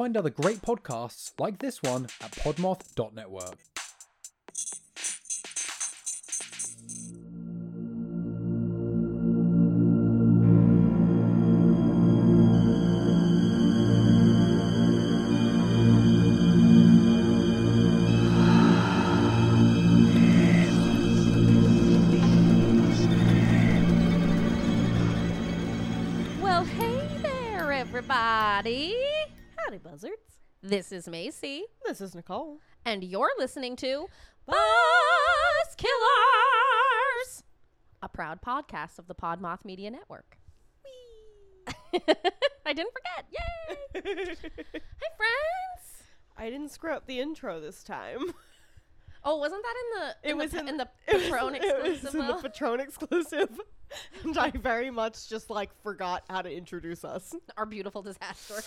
find other great podcasts like this one at podmoth.network. This is Macie, This is Nicole. and you're listening to Buzz Killers, a proud podcast of the Podmoth Media Network. I didn't forget. Yay! Hi, friends. I didn't screw up the intro this time. Oh, wasn't that in the It in was the, in, in the it was- Patron it exclusive? was in the? Patron exclusive, and I very much just like forgot how to introduce us. Our beautiful disaster.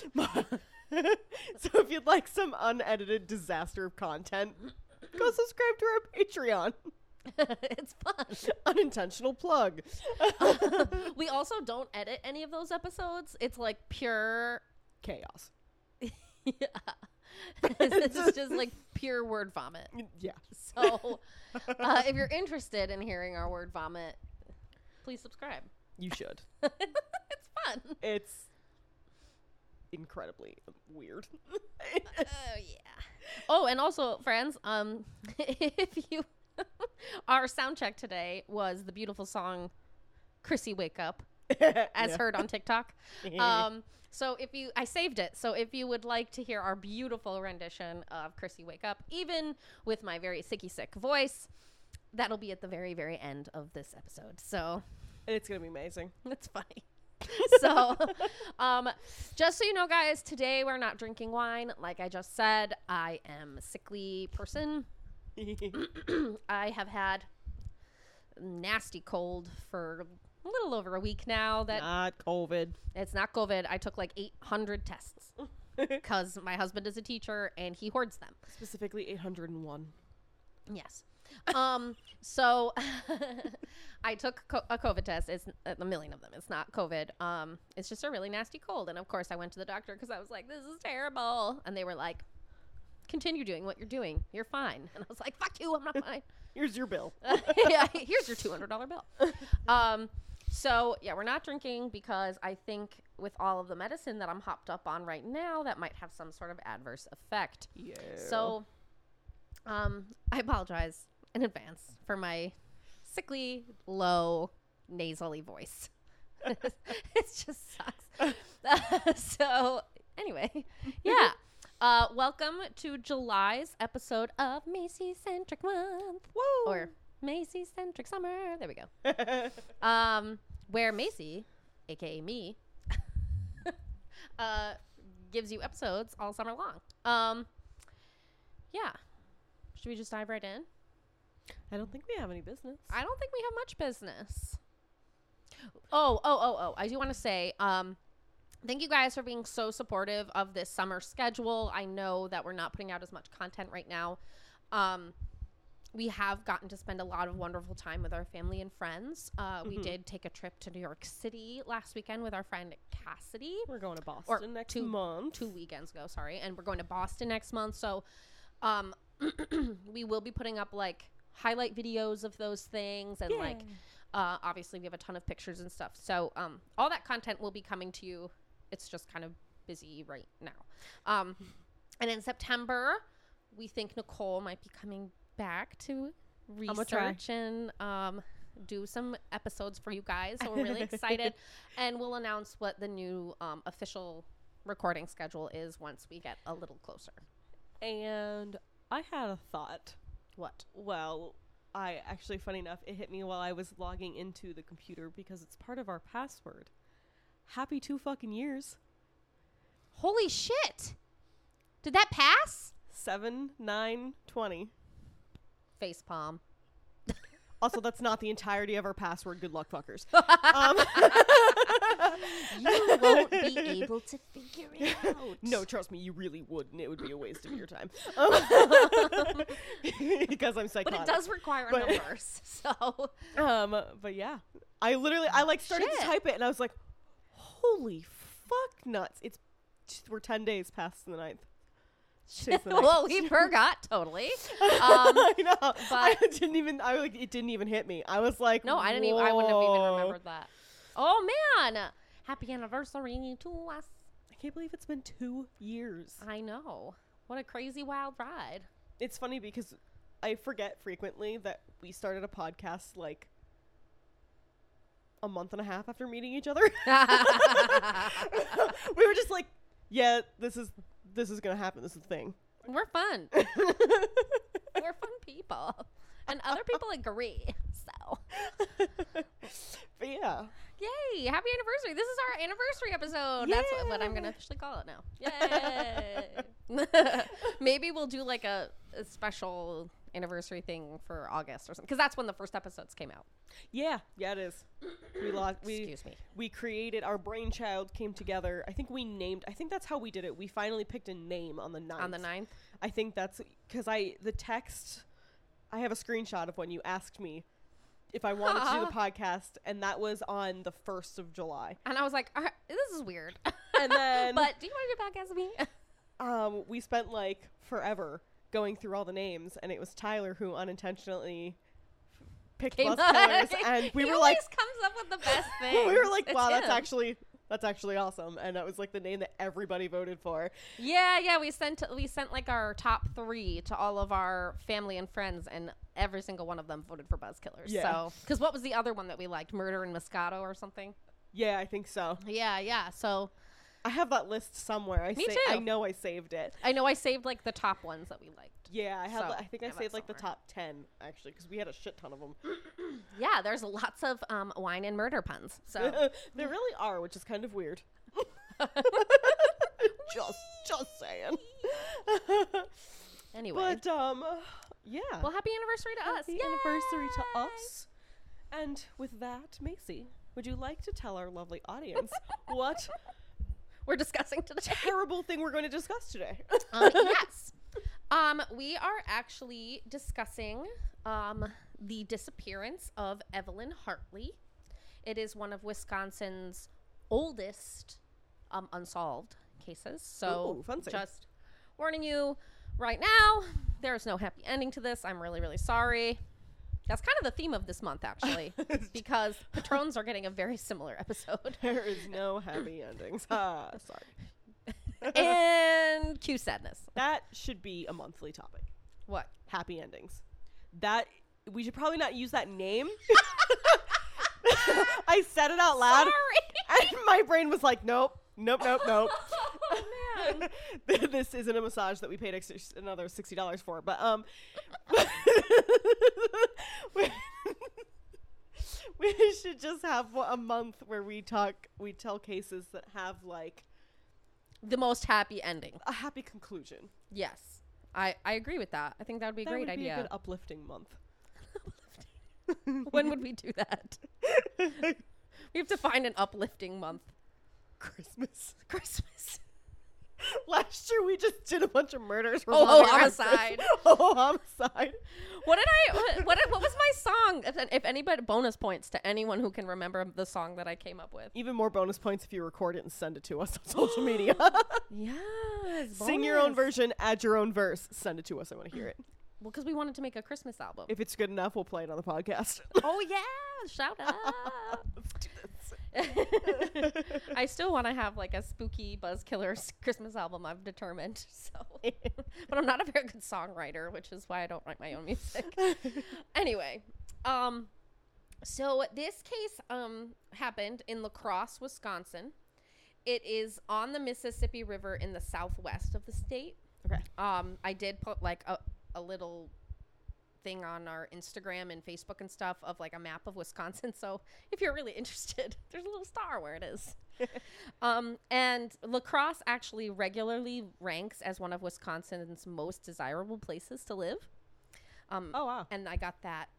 so if you'd like some unedited disaster of content, go subscribe to our Patreon. it's fun. Unintentional plug. We also don't edit any of those episodes. It's like pure Chaos. yeah. this is just like pure word vomit. Yeah. So, uh, if you're interested in hearing our word vomit, please subscribe. You should. it's fun. It's incredibly weird. Oh yeah. Oh, and also, friends, um, if you, our sound check today was the beautiful song "Chrissy Wake Up," as Yeah. heard on TikTok. Um, so if you, I saved it. So if you would like to hear our beautiful rendition of "Chrissy Wake Up," even with my very sicky sick voice, that'll be at the very very end of this episode. So it's gonna be amazing. That's funny. so, um, just so you know, guys, today we're not drinking wine. Like I just said, I am a sickly person. I have had nasty cold for a little over a week now. That Not COVID. it's not COVID. I took like 800 tests because my husband is a teacher and he hoards them. Specifically 801. Yes. Um. So I took co- a COVID test. It's uh, a million of them. It's not COVID. Um. It's just a really nasty cold. And of course, I went to the doctor because I was like, "This is terrible." And they were like, "Continue doing what you're doing. You're fine." And I was like, "Fuck you. I'm not fine." Here's your bill. yeah. Here's your two hundred dollar bill. Um. So yeah, we're not drinking because I think with all of the medicine that I'm hopped up on right now, that might have some sort of adverse effect. Yeah. So, um, I apologize in advance for my sickly, low, nasally voice. it just sucks. so, anyway, yeah. Uh, welcome to July's episode of Macie Centric Month Woo! or Macie Centric Summer. There we go. Um, where Macie, aka me, uh, gives you episodes all summer long. Um, yeah. Should we just dive right in? I don't think we have any business. I don't think we have much business. Oh, oh, oh, oh. I do want to say, um, thank you guys for being so supportive of this summer schedule. I know that we're not putting out as much content right now. Um, we have gotten to spend a lot of wonderful time with our family and friends. Uh, We Mhm. did take a trip to New York City last weekend with our friend Cassidy. We're going to Boston next two- month. two weekends ago, sorry, and we're going to Boston next month. So, um, we will be putting up like highlight videos of those things, and like, uh, obviously we have a ton of pictures and stuff. So, um, all that content will be coming to you. It's just kind of busy right now. Um, and in September, we think Nicole might be coming back to research and um, do some episodes for you guys. So we're really excited, and we'll announce what the new um, official recording schedule is once we get a little closer. And I had a thought. What? Well, I actually, funny enough, it hit me while I was logging into the computer because it's part of our password. Happy two fucking years. Holy shit! Did that pass? Seven, nine, twenty. Face palm. Also, that's not the entirety of our password. Good luck, fuckers. um, You won't be able to figure it out. no, trust me, you really wouldn't. It would be a waste of your time. Um, because I'm psychotic. but it does require But- numbers. So Um, but yeah, I literally I like started Shit. to type it and I was like, "Holy fuck nuts! It's we're ten days past the ninth. Today's the ninth. well, we forgot totally. Um, I know. I but- didn't even. I like it didn't even hit me. I was like, no, I didn't even. I wouldn't have even remembered that. Oh man! Happy anniversary to us. I can't believe it's been two years. I know. What a crazy wild ride. It's funny because I forget frequently that we started a podcast like a month and a half after meeting each other. we were just like, yeah, this is this is gonna happen. This is a thing. We're fun. We're fun people, and other people agree. So, But yeah, yay! Happy anniversary! This is our anniversary episode. That's what, what I'm gonna officially call it now. Yay! Maybe we'll do like a, a special anniversary thing for August or something, because that's when the first episodes came out. yeah, yeah. It is. We lost. We Excuse me. we created our brainchild came together. I think we named. I think that's how we did it. We finally picked a name on the ninth. On the 9th. I think that's because I the text. I have a screenshot of when you asked me if I wanted to do the podcast, and that was on the first of July. And I was like, "Uh, this is weird. And then, but do you want to do a podcast with me? um, we spent like forever going through all the names, and it was Tyler who unintentionally picked Came Buzz Killers, and we he were like, comes up with the best thing. we were like, wow, that's actually that's actually awesome, and that was like the name that everybody voted for. Yeah, yeah. We sent we sent like our top three to all of our family and friends, and every single one of them voted for Buzz Killers. Yeah. So, because what was the other one that we liked? Murder and Moscato or something? Yeah, I think so. Yeah, yeah. So I have that list somewhere. I Me sa- I know I saved it. I know I saved like the top ones that we liked. Yeah, I have. So, I think I I saved like the top ten actually because we had a shit ton of them. Yeah, there's lots of um, wine and murder puns. So there really are, which is kind of weird. just, just saying. anyway, but um, yeah. well, happy anniversary to us! Happy anniversary to us. And with that, Macie, would you like to tell our lovely audience what We're discussing today. terrible thing we're going to discuss today? um, yes. Um, we are actually discussing um, the disappearance of Evelyn Hartley. It is one of Wisconsin's oldest um, unsolved cases. So, Ooh, just warning you right now, there is no happy ending to this. I'm really, really sorry. That's kind of the theme of this month, actually, because Patrons are getting a very similar episode. there is no happy endings. Ah, sorry. and cue sadness. That should be a monthly topic. What? Happy endings. That we should probably not use that name. I said it out loud, Sorry. and my brain was like, "Nope, nope, nope, nope." This isn't a massage that we paid ex- another sixty dollars for, but um, we, should just have a month where we talk, we tell cases that have like the most happy ending. a happy conclusion. Yes. I, I agree with that. I think that would be a that great would be a idea. good uplifting month. when would we do that? we have to find an uplifting month. Christmas. Christmas. Last year we just did a bunch of murders. Oh, around homicide. Oh, homicide. What did I what what, what was my song? If, if anybody bonus points to anyone who can remember the song that I came up with. Even more bonus points if you record it and send it to us on social media. Yes. Sing your own version, add your own verse, send it to us. I want to hear it. Well, because we wanted to make a Christmas album. If it's good enough, we'll play it on the podcast. oh yeah, shout out. Let's do this. I still want to have like a spooky Buzz Killers Christmas album. I've determined. So, but I'm not a very good songwriter, which is why I don't write my own music. anyway, um, so this case um happened in La Crosse, Wisconsin. It is on the Mississippi River in the southwest of the state. Okay. Um, I did put like a a little thing on our Instagram and Facebook and stuff of like a map of Wisconsin. So if you're really interested, there's a little star where it is. um, and La Crosse actually regularly ranks as one of Wisconsin's most desirable places to live. Um, Oh wow. and I got that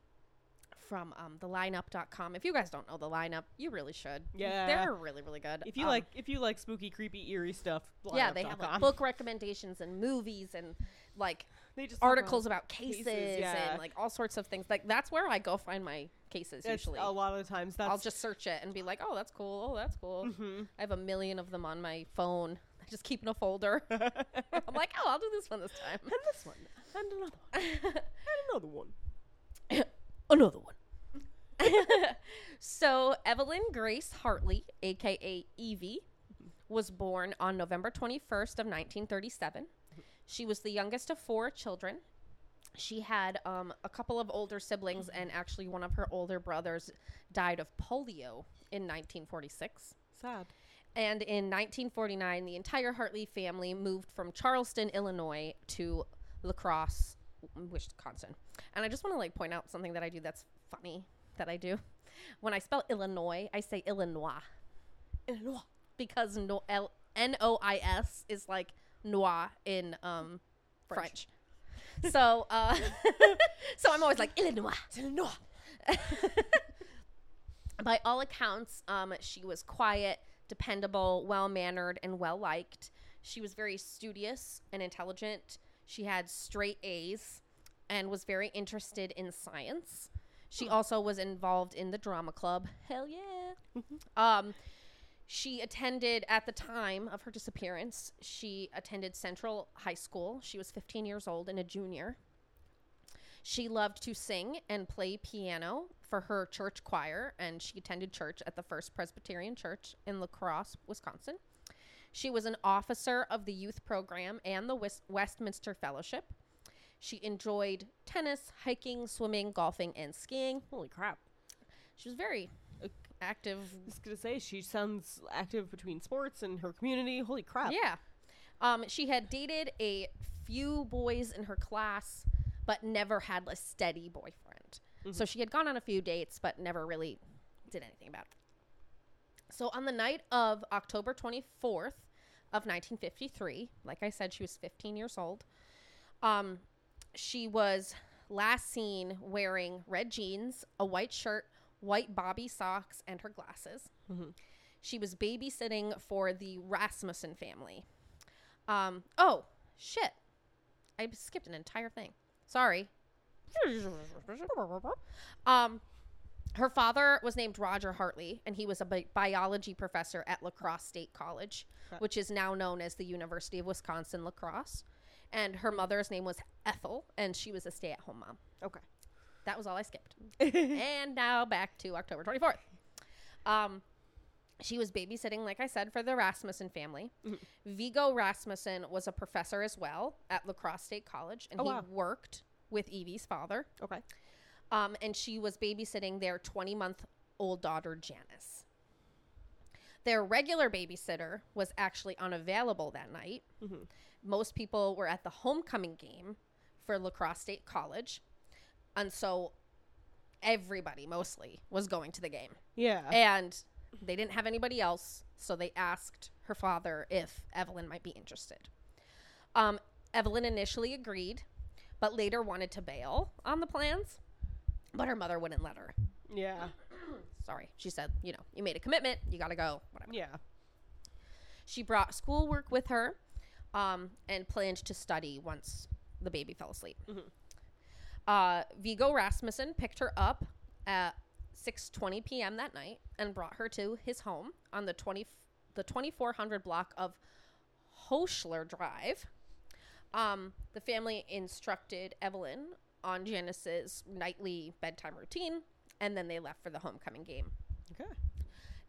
from um, the lineup.com. If you guys don't know the lineup, you really should. Yeah. They're really, really good. If you Um, like, if you like spooky, creepy, eerie stuff, yeah, they have like book recommendations and movies and like They just articles about cases, yeah. and like all sorts of things. Like that's where I go find my cases it's usually. a lot of the times that's I'll just search it and be like, "Oh, that's cool. Oh, that's cool." Mhm. I have a million of them on my phone I just keep in a folder. I'm like, oh, I'll do this one this time. And this one. And another one. and another one. Another one. so Evelyn Grace Hartley, aka Evie, was born on November 21st of 1937. She was the youngest of four children. She had um, a couple of older siblings, and actually one of her older brothers died of polio in 1946. Sad. And in 1949, the entire Hartley family moved from Charleston, Illinois, to La Crosse, Wisconsin. And I just want to like point out something that I do that's funny that I do. When I spell Illinois, I say Illinois Illinois. because no, L, N-O-I-S is like noir in um, French. French. So, uh, so I'm always like Illinois. Illinois. By all accounts, um, she was quiet, dependable, well mannered, and well liked. She was very studious and intelligent. She had straight A's and was very interested in science. She also was involved in the drama club. Hell yeah. um, she attended, at the time of her disappearance, she attended Central High School. She was 15 years old and a junior. She loved to sing and play piano for her church choir, and she attended church at the First Presbyterian Church in La Crosse, Wisconsin. She was an officer of the youth program and the West- Westminster Fellowship. She enjoyed tennis, hiking, swimming, golfing, and skiing. Holy crap. She was very active. I was gonna say she sounds active between sports and her community. Holy crap. Yeah. Um, she had dated a few boys in her class, but never had a steady boyfriend. So she had gone on a few dates, but never really did anything about it. So on the night of October 24th of 1953, like I said, she was 15 years old. Um, she was last seen wearing red jeans, a white shirt, white bobby socks, and her glasses. She was babysitting for the Rasmussen family. Um, oh, shit. I skipped an entire thing. Sorry. Um, her father was named Roger Hartley, and he was a bi- biology professor at La Crosse State College, Okay. which is now known as the University of Wisconsin La Crosse. And her mother's name was Ethel, and she was a stay at home mom. Okay. That was all I skipped. and now back to October 24th. Um, she was babysitting, like I said, for the Rasmussen family. Viggo Rasmussen was a professor as well at La Crosse State College, and Oh, he wow. worked with Evie's father. Okay. Um, and she was babysitting their 20 month old daughter, Janice. Their regular babysitter was actually unavailable that night. Most people were at the homecoming game for La Crosse State College. And so everybody mostly was going to the game. Yeah. And they didn't have anybody else, so they asked her father if Evelyn might be interested. Um, Evelyn initially agreed, but later wanted to bail on the plans, but her mother wouldn't let her. yeah. Sorry. She said, you know, you made a commitment, you got to go, whatever. Yeah. She brought schoolwork with her um, and planned to study once the baby fell asleep. Uh, Viggo Rasmussen picked her up at 6:20 p.m. that night and brought her to his home on the 20 the 2400 block of Hoeschler Drive. Um, the family instructed Evelyn on Janice's nightly bedtime routine, and then they left for the homecoming game Okay.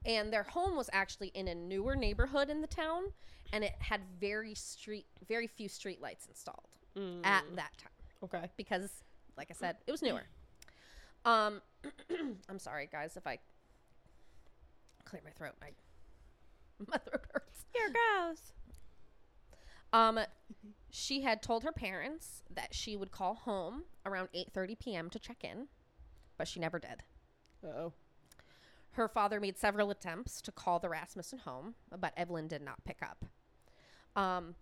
and their home was actually in a newer neighborhood in the town and it had very street very few street lights installed at that time Okay. because like i said it was newer um i'm sorry guys if i clear my throat my, my throat hurts Here goes. um she had told her parents that she would call home around 8.30 p.m to check in but she never did Uh Oh. Her father made several attempts to call the Rasmussen home, but Evelyn did not pick up. Um,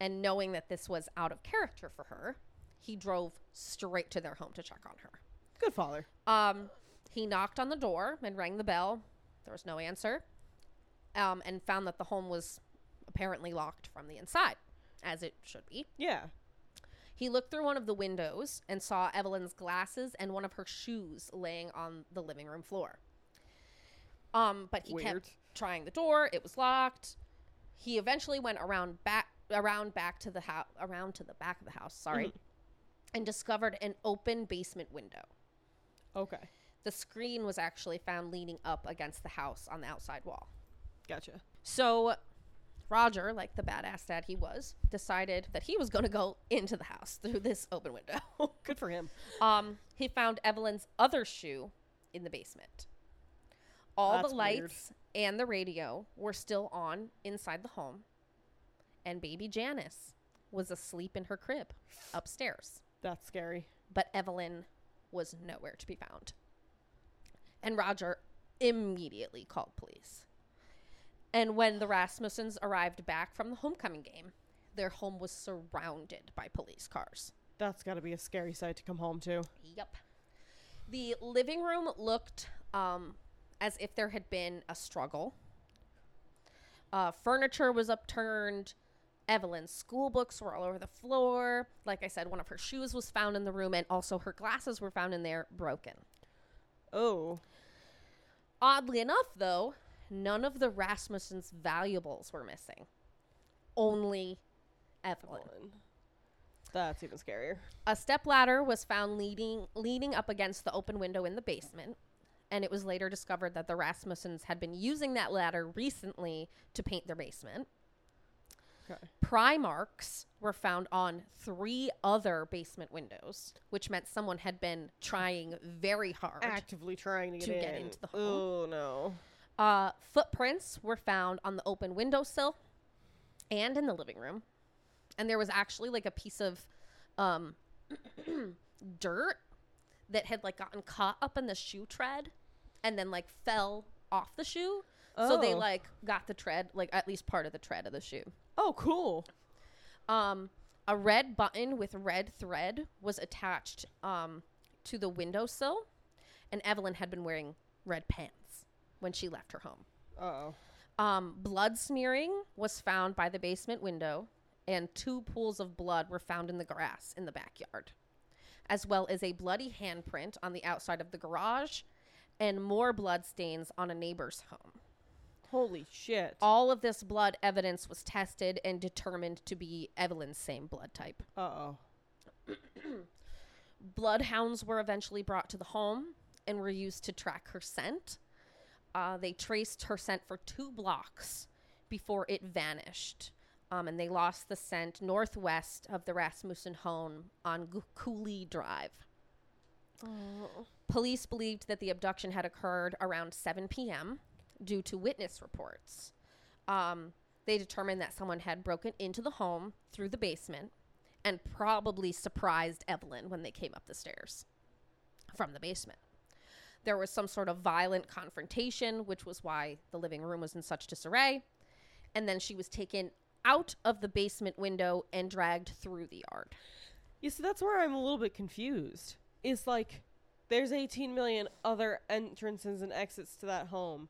and knowing that this was out of character for her, he drove straight to their home to check on her. Good father. Um, he knocked on the door and rang the bell. There was no answer, um, and found that the home was apparently locked from the inside, as it should be. Yeah. He looked through one of the windows and saw Evelyn's glasses and one of her shoes laying on the living room floor. Um, but he Weird. kept trying the door. It was locked. he eventually went around back around back to the house around to the back of the house, sorry, and discovered an open basement window. Okay. The screen was actually found leaning up against the house on the outside wall. Gotcha. So Roger, like the badass dad he was, decided that he was going to go into the house through this open window. Good for him. um, he found Evelyn's other shoe in the basement. All That's the weird. lights and the radio were still on inside the home, and baby Janice was asleep in her crib upstairs. That's scary. But Evelyn was nowhere to be found. And Roger immediately called police. And when the Rasmussens arrived back from the homecoming game, their home was surrounded by police cars. That's got to be a scary sight to come home to. Yep. The living room looked um, as if there had been a struggle. Uh, furniture was upturned. Evelyn's school books were all over the floor. Like I said, one of her shoes was found in the room, and also her glasses were found in there broken. Oh. Oddly enough, though, none of the Rasmussen's valuables were missing. Only Evelyn. Evelyn. That's even scarier. A step ladder was found leading leaning up against the open window in the basement, and it was later discovered that the Rasmussens had been using that ladder recently to paint their basement. Okay. Pry marks were found on three other basement windows, which meant someone had been trying very hard. Actively trying to get, To in. get into the home. Oh no. Uh, footprints were found on the open windowsill and in the living room. And there was actually like a piece of um, dirt that had like gotten caught up in the shoe tread and then like fell off the shoe. So they Oh. like got the tread, like at least part of the tread of the shoe. Oh, cool. Um, a red button with red thread was attached um, to the windowsill, and Evelyn had been wearing red pants when she left her home. Oh. Um, blood smearing was found by the basement window, and two pools of blood were found in the grass in the backyard, as well as a bloody handprint on the outside of the garage, and more blood stains on a neighbor's home. Holy shit. All of this blood evidence was tested and determined to be Evelyn's same blood type. Uh oh. Bloodhounds were eventually brought to the home and were used to track her scent. Uh, they traced her scent for two blocks before it vanished. Um, and they lost the scent northwest of the Rasmussen home on Gu- Cooley Drive. Oh. Police believed that the abduction had occurred around 7 p.m. due to witness reports. Um, they determined that someone had broken into the home through the basement and probably surprised Evelyn when they came up the stairs from the basement. There was some sort of violent confrontation, which was why the living room was in such disarray. And then she was taken out of the basement window and dragged through the yard. You see, that's where I'm a little bit confused. Is like, there's 18 million other entrances and exits to that home.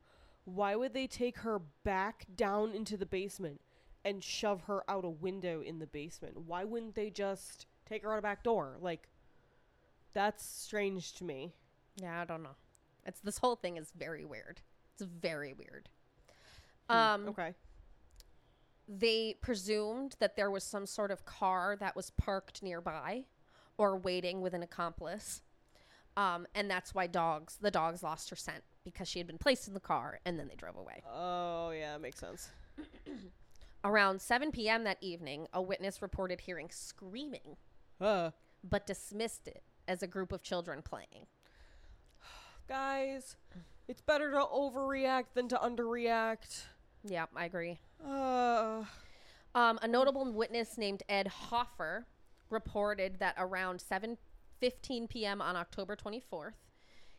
Why would they take her back down into the basement and shove her out a window in the basement? Why wouldn't they just take her out a back door? Like, that's strange to me. Yeah, I don't know. It's this whole thing is very weird. It's very weird. Hmm, Um, okay. they presumed that there was some sort of car that was parked nearby or waiting with an accomplice. Um, and that's why dogs, the dogs lost her scent because she had been placed in the car and then they drove away. Oh, yeah, makes sense. Around 7 p.m. that evening, a witness reported hearing screaming, Uh, but dismissed it as a group of children playing. guys, it's better to overreact than to underreact. Yeah, I agree. Uh, Um, a notable witness named Ed Hoffer reported that around 7:15 p.m. on October 24th,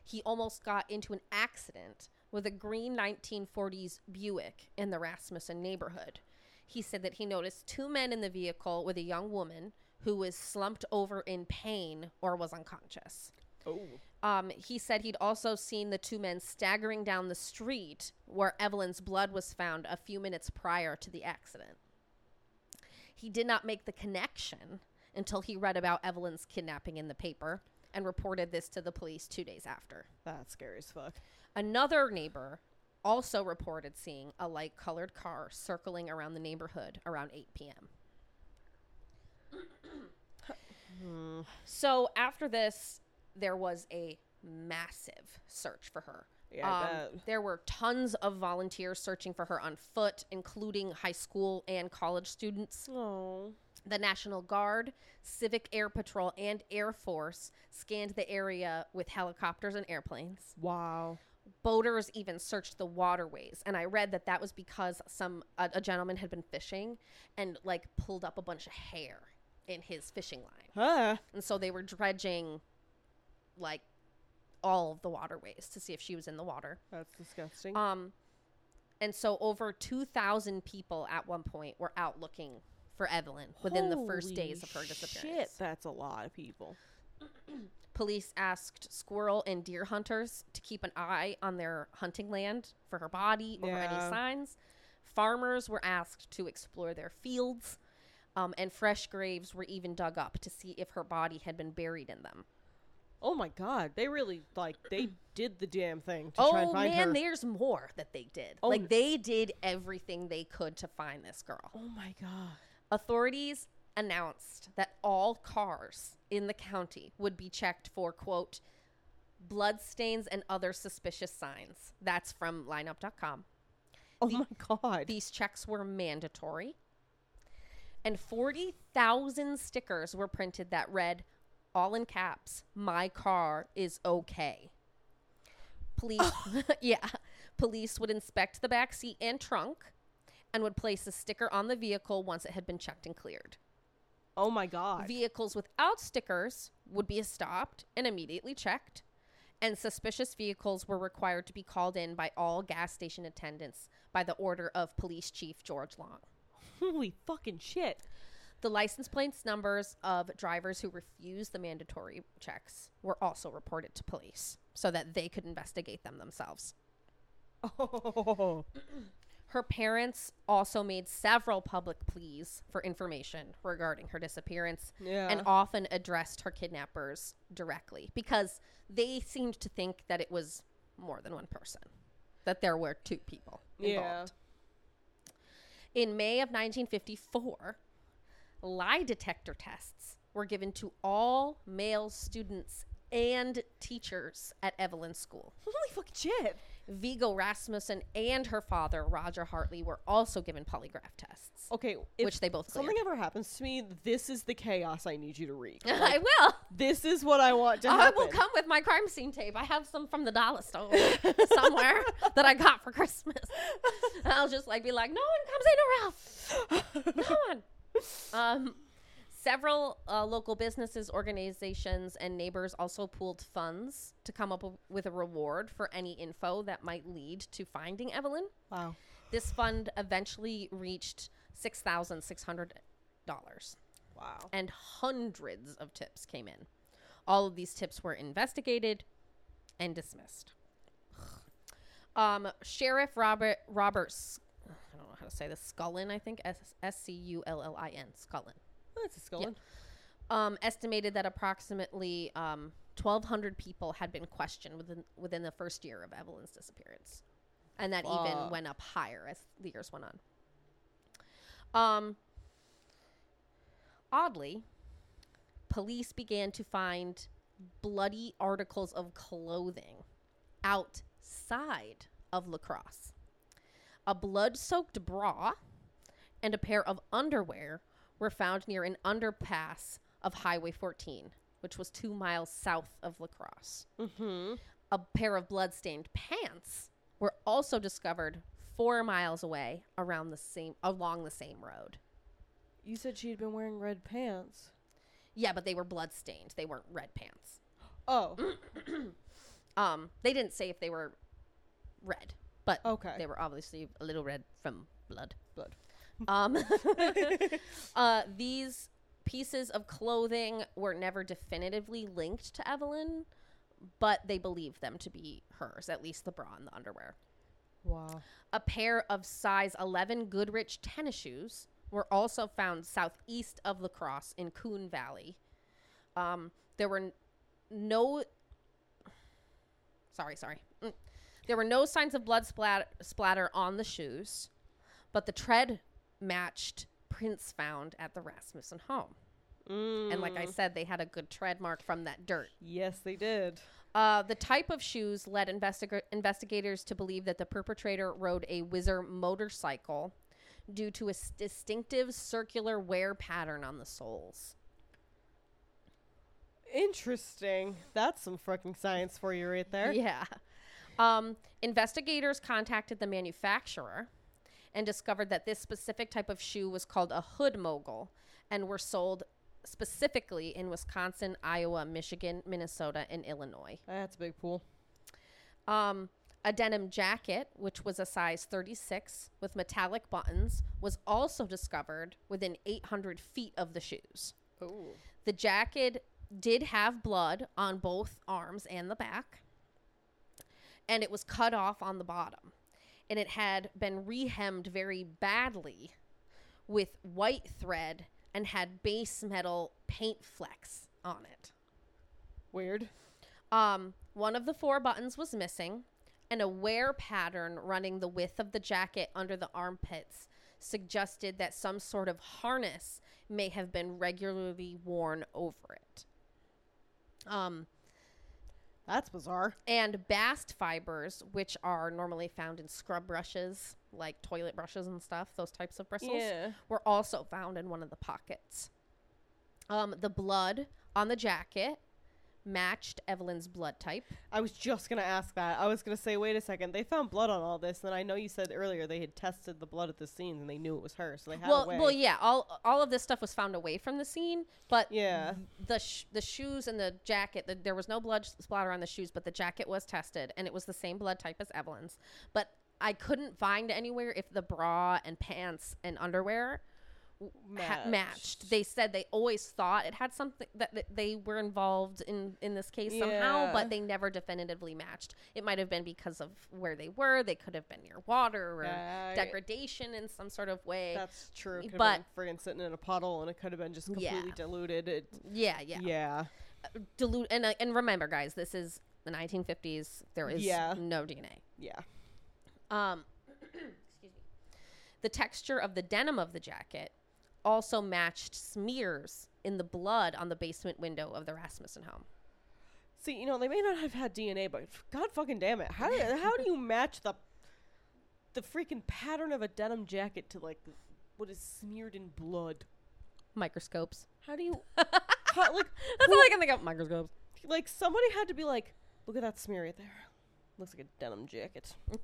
he almost got into an accident with a green 1940s Buick in the Rasmussen neighborhood. He said that he noticed two men in the vehicle with a young woman who was slumped over in pain or was unconscious. oh. Um, he said he'd also seen the two men staggering down the street where Evelyn's blood was found a few minutes prior to the accident. He did not make the connection until he read about Evelyn's kidnapping in the paper and reported this to the police two days after. That's scary as fuck. Another neighbor also reported seeing a light colored car circling around the neighborhood around 8 p.m. Hmm. So after this, there was a massive search for her. Yeah, Um, there were tons of volunteers searching for her on foot, including high school and college students. Oh. The National Guard, Civil Air Patrol, and Air Force scanned the area with helicopters and airplanes. Wow. Boaters even searched the waterways, and I read that that was because some a, a gentleman had been fishing and like pulled up a bunch of hair in his fishing line, Huh. and so they were dredging like all of the waterways to see if she was in the water. That's disgusting. Um, and so over 2,000 people at one point were out looking for Evelyn within the first days of her disappearance. Shit, that's a lot of people. Police asked squirrel and deer hunters to keep an eye on their hunting land for her body or any signs. Farmers were asked to explore their fields, um, and fresh graves were even dug up to see if her body had been buried in them. Oh my god, they really like they did the damn thing to Oh try and find man, her. there's more that they did. Oh, like they did everything they could to find this girl. oh my god. Authorities announced that all cars in the county would be checked for, quote, bloodstains and other suspicious signs. That's from lineup.com. Oh The- my god. These checks were mandatory. And 40,000 stickers were printed that read, all in caps, my car is okay. Police, yeah, police would inspect the back seat and trunk and would place a sticker on the vehicle once it had been checked and cleared. oh my god. Vehicles without stickers would be stopped and immediately checked, and suspicious vehicles were required to be called in by all gas station attendants by the order of Police Chief George Long. Holy fucking shit. The license plates numbers of drivers who refused the mandatory checks were also reported to police so that they could investigate them themselves. Oh. Her parents also made several public pleas for information regarding her disappearance Yeah. and often addressed her kidnappers directly because they seemed to think that it was more than one person, that there were two people involved. In May of 1954, lie detector tests were given to all male students and teachers at Evelyn School. Holy fucking shit. Viggo Rasmussen and her father, Roger Hartley, were also given polygraph tests, Okay, which they both cleared. something ever happens to me, this is the chaos I need you to wreak. I will. this is what I want to I will come with my crime scene tape. I have some from the dollar store somewhere that I got for Christmas. And I'll just like be like, no one comes in or out. No one. Um, several uh, local businesses, organizations, and neighbors also pooled funds to come up with a reward for any info that might lead to finding Evelyn. Wow. This fund eventually reached six thousand six hundred dollars Wow. and hundreds of tips came in. All of these tips were investigated and dismissed. Um, Sheriff Robert Roberts, I don't know how to say this, Scullin, I think S S C U L L I N, Scullin, That's a skull. um, estimated that approximately um, 1,200 people had been questioned within within the first year of Evelyn's disappearance, and that even went up higher as the years went on. Um, oddly, police began to find bloody articles of clothing outside of La Crosse. A blood soaked bra and a pair of underwear were found near an underpass of Highway 14, which was two miles south of La Crosse. Mm-hmm. A pair of blood-stained pants were also discovered four miles away around the same along the same road. You said she'd been wearing red pants. Yeah, but they were blood-stained. They weren't red pants. Oh. Um, they didn't say if they were red, but Okay. they were obviously a little red from blood. Um, uh, these pieces of clothing were never definitively linked to Evelyn, but they believed them to be hers, at least the bra and the underwear. Wow. A pair of size 11 Goodrich tennis shoes were also found southeast of La Crosse in Coon Valley. Um, there were n- no. Sorry, sorry. Mm. There were no signs of blood splat- splatter on the shoes, but the tread matched prints found at the Rasmussen home. And like I Mm. said, they had a good tread mark from that dirt. Yes, they did. Uh, the type of shoes led investiga- investigators to believe that the perpetrator rode a Whizzer motorcycle due to a s- distinctive circular wear pattern on the soles. Interesting. That's some fucking science for you right there. Yeah. Um, investigators contacted the manufacturer and discovered that this specific type of shoe was called a hood mogul and were sold specifically in Wisconsin, Iowa, Michigan, Minnesota, and Illinois. That's a big pool. Um, a denim jacket, which was a size 36 with metallic buttons, was also discovered within 800 feet of the shoes. Oh. The jacket did have blood on both arms and the back, and it was cut off on the bottom. And it had been rehemmed very badly with white thread and had base metal paint flecks on it. Weird. Um, one of the four buttons was missing, and a wear pattern running the width of the jacket under the armpits suggested that some sort of harness may have been regularly worn over it. Um, That's bizarre. and bast fibers, which are normally found in scrub brushes, like toilet brushes and stuff, those types of bristles, Yeah. were also found in one of the pockets. Um, the blood on the jacket matched Evelyn's blood type. I was just gonna ask that. I was gonna say, wait a second. They found blood on all this, and I know you said earlier they had tested the blood at the scene and they knew it was her, so they had well, well, yeah, all all of this stuff was found away from the scene, but Yeah. the sh- the shoes and the jacket, the, there was no blood splatter on the shoes, but the jacket was tested, and it was the same blood type as Evelyn's. But I couldn't find anywhere if the bra and pants and underwear ha- matched. They said they always thought it had something that, that they were involved in in this case somehow, but they never definitively matched. It might have been because of where they were. They could have been near water or Yeah, degradation in some sort of way. That's true. Could but- friggin' sitting in a puddle, and it could have been just Yeah. completely diluted. It, yeah, yeah, yeah. Dilute and uh, and remember, guys, this is the 1950s. There is Yeah. no DNA. Yeah. Um, excuse me. The texture of the denim of the jacket also matched smears in the blood on the basement window of the Rasmussen home. See, you know, they may not have had DNA, but God fucking damn it, how do, how do you match the the freaking pattern of a denim jacket to like what is smeared in blood? Microscopes. How do you how, like That's all I can think of. Microscopes. like somebody had to be like, look at that smear right there. Looks like a denim jacket.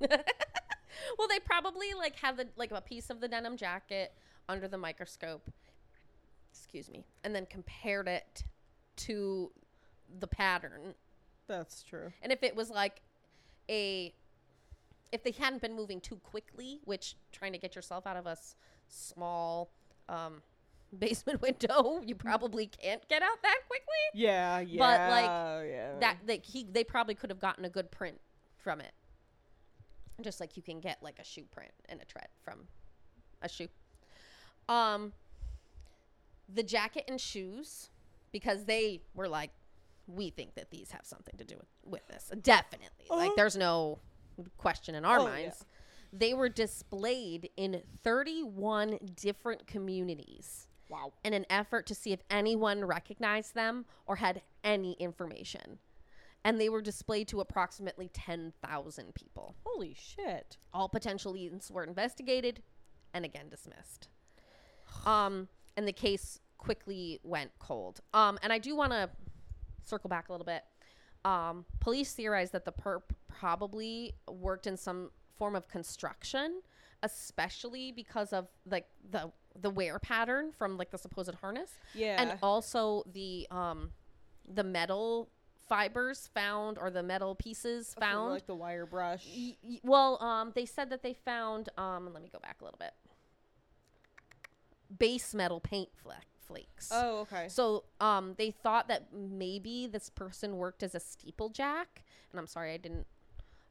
Well, they probably like had the like a piece of the denim jacket under the microscope. Excuse me, and then compared it to the pattern That's true. And if it was like a if they hadn't been moving too quickly, which trying to get yourself out of a s- small um, basement window, you probably can't get out that quickly. Yeah, yeah. But, like, yeah. That they he they probably could have gotten a good print from it. Just like you can get like a shoe print and a tread from a shoe. Um the jacket and shoes because they were like we think that these have something to do with, with this. Definitely. Like Uh-huh. there's no question in our Oh, yeah. minds. They were displayed in 31 different communities wow. in an effort to see if anyone recognized them or had any information. And they were displayed to approximately 10,000 people. Holy shit. All potential leads were investigated and again dismissed. Um, and the case quickly went cold. Um, and I do want to circle back a little bit. Um, police theorize that the perp probably worked in some form of construction, especially because of like the the wear pattern from like the supposed harness Yeah. and also the um the metal fibers found or the metal pieces found like the wire brush. Y- y- well um they said that they found um let me go back a little bit base metal paint fleck flakes Oh, okay. so um they thought that maybe this person worked as a steeplejack and i'm sorry i didn't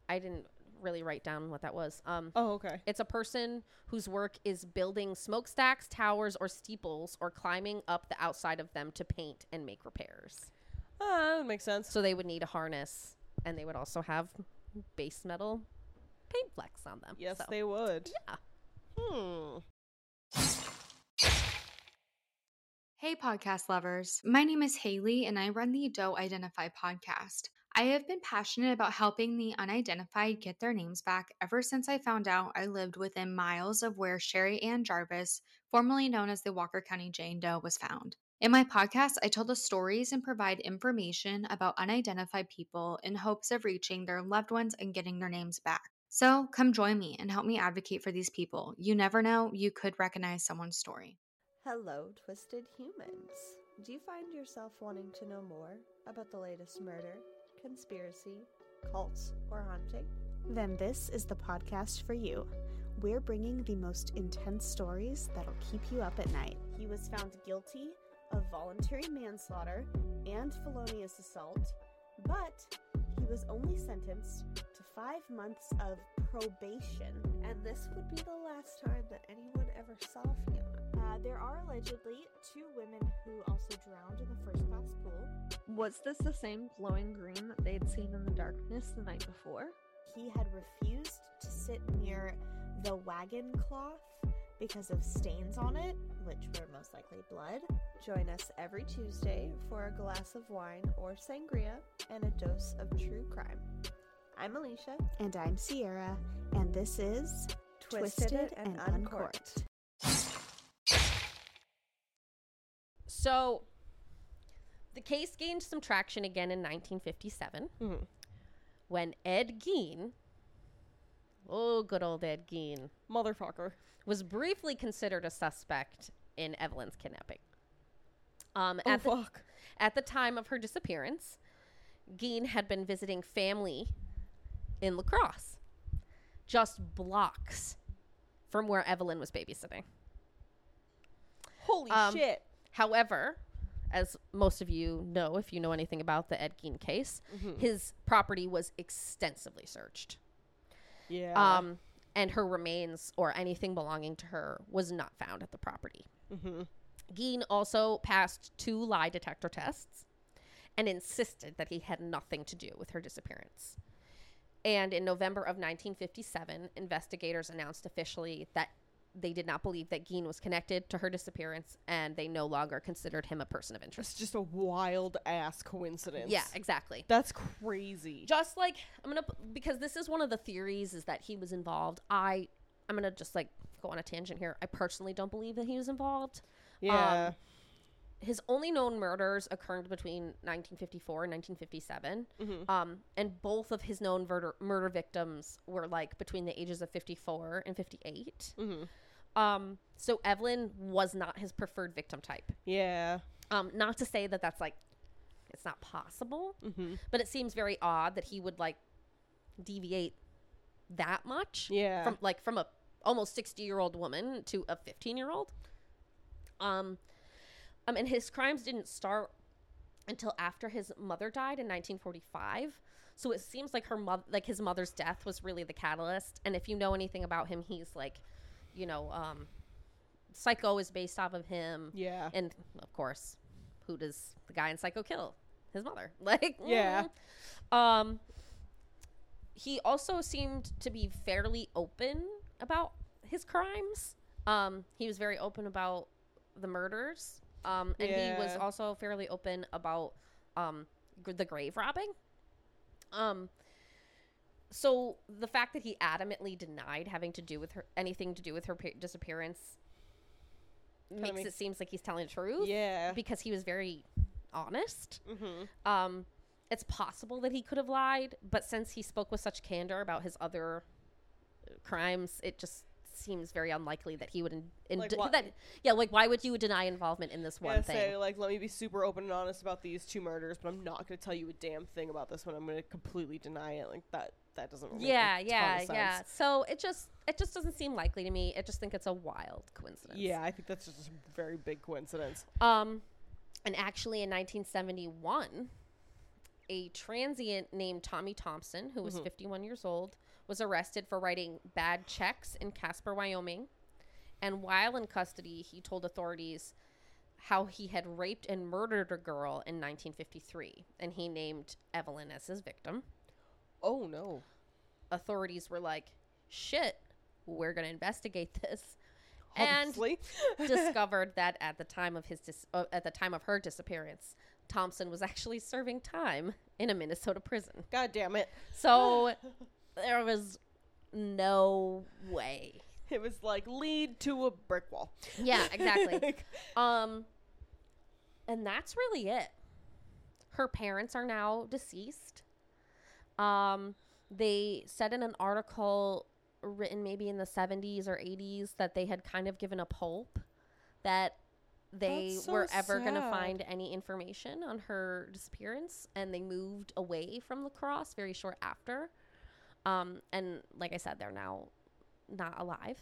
i didn't really write down what that was um Oh, okay. it's a person whose work is building smokestacks, towers, or steeples, or climbing up the outside of them to paint and make repairs. Ah, that makes sense. So they would need a harness, and they would also have base metal paint flecks on them. Yes, So, they would. Yeah. Hmm. Hey, podcast lovers. My name is Haley, and I run the Doe Identify podcast. I have been passionate about helping the unidentified get their names back ever since I found out I lived within miles of where Sherri Ann Jarvis, formerly known as the Walker County Jane Doe, was found. In my podcast, I tell the stories and provide information about unidentified people in hopes of reaching their loved ones and getting their names back. So come join me and help me advocate for these people. You never know, you could recognize someone's story. Hello, twisted humans. Do you find yourself wanting to know more about the latest murder, conspiracy, cults, or haunting? Then this is the podcast for you. We're bringing the most intense stories that'll keep you up at night. He was found guilty of voluntary manslaughter and felonious assault, but he was only sentenced five months of probation. And this would be the last time that anyone ever saw Fiona. Uh, there are allegedly two women who also drowned in the first class pool. Was this the same glowing green that they'd seen in the darkness the night before? He had refused to sit near the wagon cloth because of stains on it, which were most likely blood. Join us every Tuesday for a glass of wine or sangria and a dose of true crime. I'm Alicia, And I'm Sierra, and this is twisted, and, uncorked. So the case gained some traction again in 1957 Mhm. when Ed Gein, oh, good old Ed Gein, Motherfucker. was briefly considered a suspect in Evelyn's kidnapping. Um, Oh at, the, fuck. at the time of her disappearance, Gein had been visiting family in La Crosse, just blocks from where Evelyn was babysitting. Holy Um, shit. However, as most of you know, if you know anything about the Ed Gein case, Mhm. his property was extensively searched. Yeah. Um, and her remains or anything belonging to her was not found at the property. hmm Gein also passed two lie detector tests and insisted that he had nothing to do with her disappearance. And in November of 1957, investigators announced officially that they did not believe that Gein was connected to her disappearance and they no longer considered him a person of interest. It's just a wild ass coincidence. Yeah, exactly. That's crazy. Just like I'm gonna because this is one of the theories is that he was involved. I I'm gonna just like go on a tangent here. I personally don't believe that he was involved. yeah. um, his only known murders occurred between 1954 and 1957 Mhm. um, and both of his known murder, murder victims were like between the ages of 54 and 58 Mhm. um, so evelyn was not his preferred victim type Yeah. um, not to say that that's like it's not possible hmm but it seems very odd that he would like deviate that much Yeah. from like from a almost 60 year old woman to a 15 year old um um and his crimes didn't start until after his mother died in 1945 so it seems like her mother like his mother's death was really the catalyst. And if you know anything about him he's like you know um psycho is based off of him. Yeah. and of course who does the guy in psycho kill? His mother. Like Yeah. mm. um he also seemed to be fairly open about his crimes. Um he was very open about the murders um and he was also fairly open about um g- the grave robbing. Um so the fact that he adamantly denied having to do with her anything to do with her disappearance makes, makes- it seems like he's telling the truth. Yeah. because he was very honest. Hmm um it's possible that he could have lied but since he spoke with such candor about his other uh, crimes it just seems very unlikely that he would in, in Like that yeah like why would you deny involvement in this one Yeah, thing say like, let me be super open and honest about these two murders, but I'm not going to tell you a damn thing about this one. I'm going to completely deny it. Like that. That doesn't. Make yeah yeah yeah so it just it just doesn't seem likely to me i just think it's a wild coincidence Yeah, I think that's just a very big coincidence. Um, and actually, in 1971, a transient named Tommy Thompson, who was Mhm. 51 years old, was arrested for writing bad checks in Casper, Wyoming. And while in custody, he told authorities how he had raped and murdered a girl in 1953, and he named Evelyn as his victim. Oh no. authorities were like, "Shit, we're gonna investigate this," and discovered that at the time of his dis- uh, at the time of her disappearance, Thompson was actually serving time in a Minnesota prison. God damn it. So there was no way. It was like lead to a brick wall. Yeah, exactly. um and that's really it. Her parents are now deceased. Um they said in an article written maybe in the 70s or 80s that they had kind of given up hope that they so were ever going to find any information on her disappearance and they moved away from La Crosse very short after um and like i said they're now not alive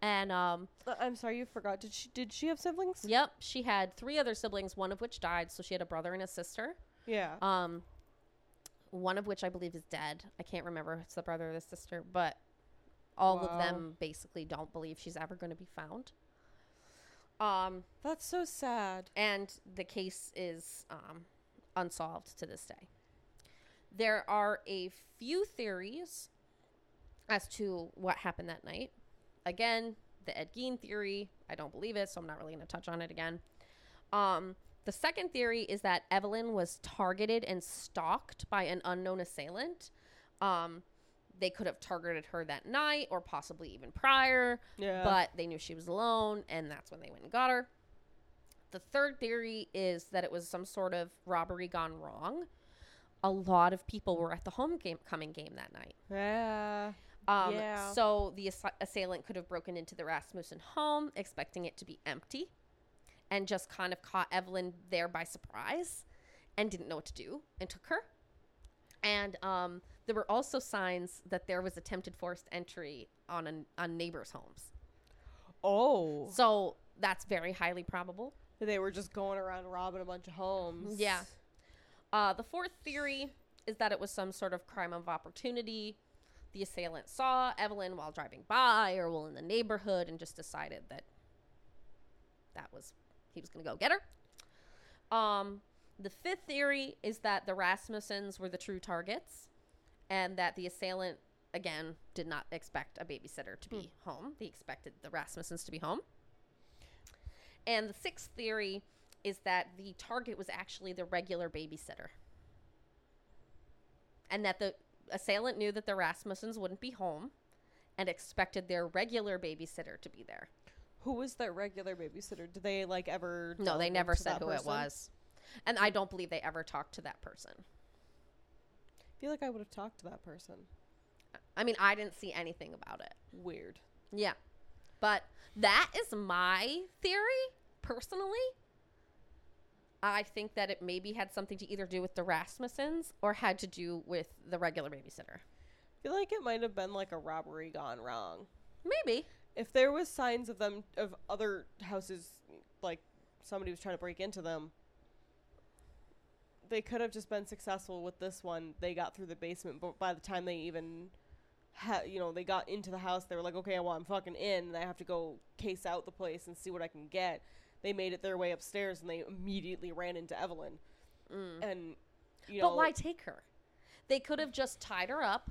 and um Uh, I'm sorry, you forgot. Did she did she have siblings? Yep, she had three other siblings, one of which died, so she had a brother and a sister. Yeah. Um, one of which I believe is dead. I can't remember if it's the brother or the sister, but all of them basically don't believe she's ever going to be found. Um, That's so sad. and the case is um, unsolved to this day. There are a few theories as to what happened that night. Again, the Ed Gein theory, I don't believe it, so I'm not really going to touch on it again. Um, the second theory is that Evelyn was targeted and stalked by an unknown assailant. Um, they could have targeted her that night or possibly even prior Yeah. but they knew she was alone and that's when they went and got her the third theory is that it was some sort of robbery gone wrong a lot of people were at the homecoming game that night yeah. um, Yeah. so the assi- assailant could have broken into the rasmussen home expecting it to be empty and just kind of caught evelyn there by surprise and didn't know what to do and took her and um, there were also signs that there was attempted forced entry on an, on neighbors' homes. Oh. So that's very highly probable. They were just going around robbing a bunch of homes. Yeah. Uh, the fourth theory is that it was some sort of crime of opportunity. The assailant saw Evelyn while driving by or while in the neighborhood and just decided that that was he was going to go get her. Um, the fifth theory is that the Rasmussens were the true targets and that the assailant again did not expect a babysitter to be home. They expected the Rasmussens to be home. And the sixth theory is that the target was actually the regular babysitter. And that the assailant knew that the Rasmussens wouldn't be home and expected their regular babysitter to be there. Who was their regular babysitter? Did they like ever? No, they never said who it was. And I don't believe they ever talked to that person. I feel like I would have talked to that person. I mean, I didn't see anything about it. Weird. Yeah. But that is my theory, personally. I think that it maybe had something to either do with the Rasmussens or had to do with the regular babysitter. I feel like it might have been like a robbery gone wrong. Maybe. If there was signs of them of other houses, like somebody was trying to break into them, they could have just been successful with this one. They got through the basement, but by the time they even had, you know, they got into the house, they were like, okay, well, I'm fucking in, and I have to go case out the place and see what I can get. They made it their way upstairs, and they immediately ran into Evelyn, mm. and you know, but why take her? They could have just tied her up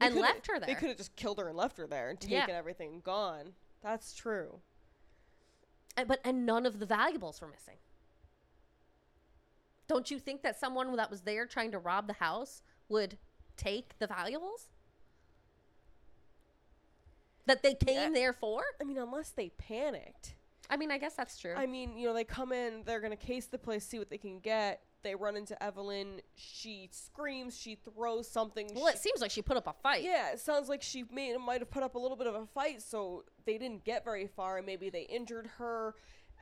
and left her there. They could have just killed her and left her there and Yeah. taken everything and gone. That's true. And- but and none of the valuables were missing. Don't you think that someone that was there trying to rob the house would take the valuables? That they came Yeah. there for? I mean, unless they panicked. I mean, I guess that's true. I mean, you know, they come in, they're going to case the place, see what they can get. They run into Evelyn. She screams, she throws something. well, it seems like she put up a fight. yeah, it sounds like she may, might have put up a little bit of a fight, so they didn't get very far, and maybe they injured her,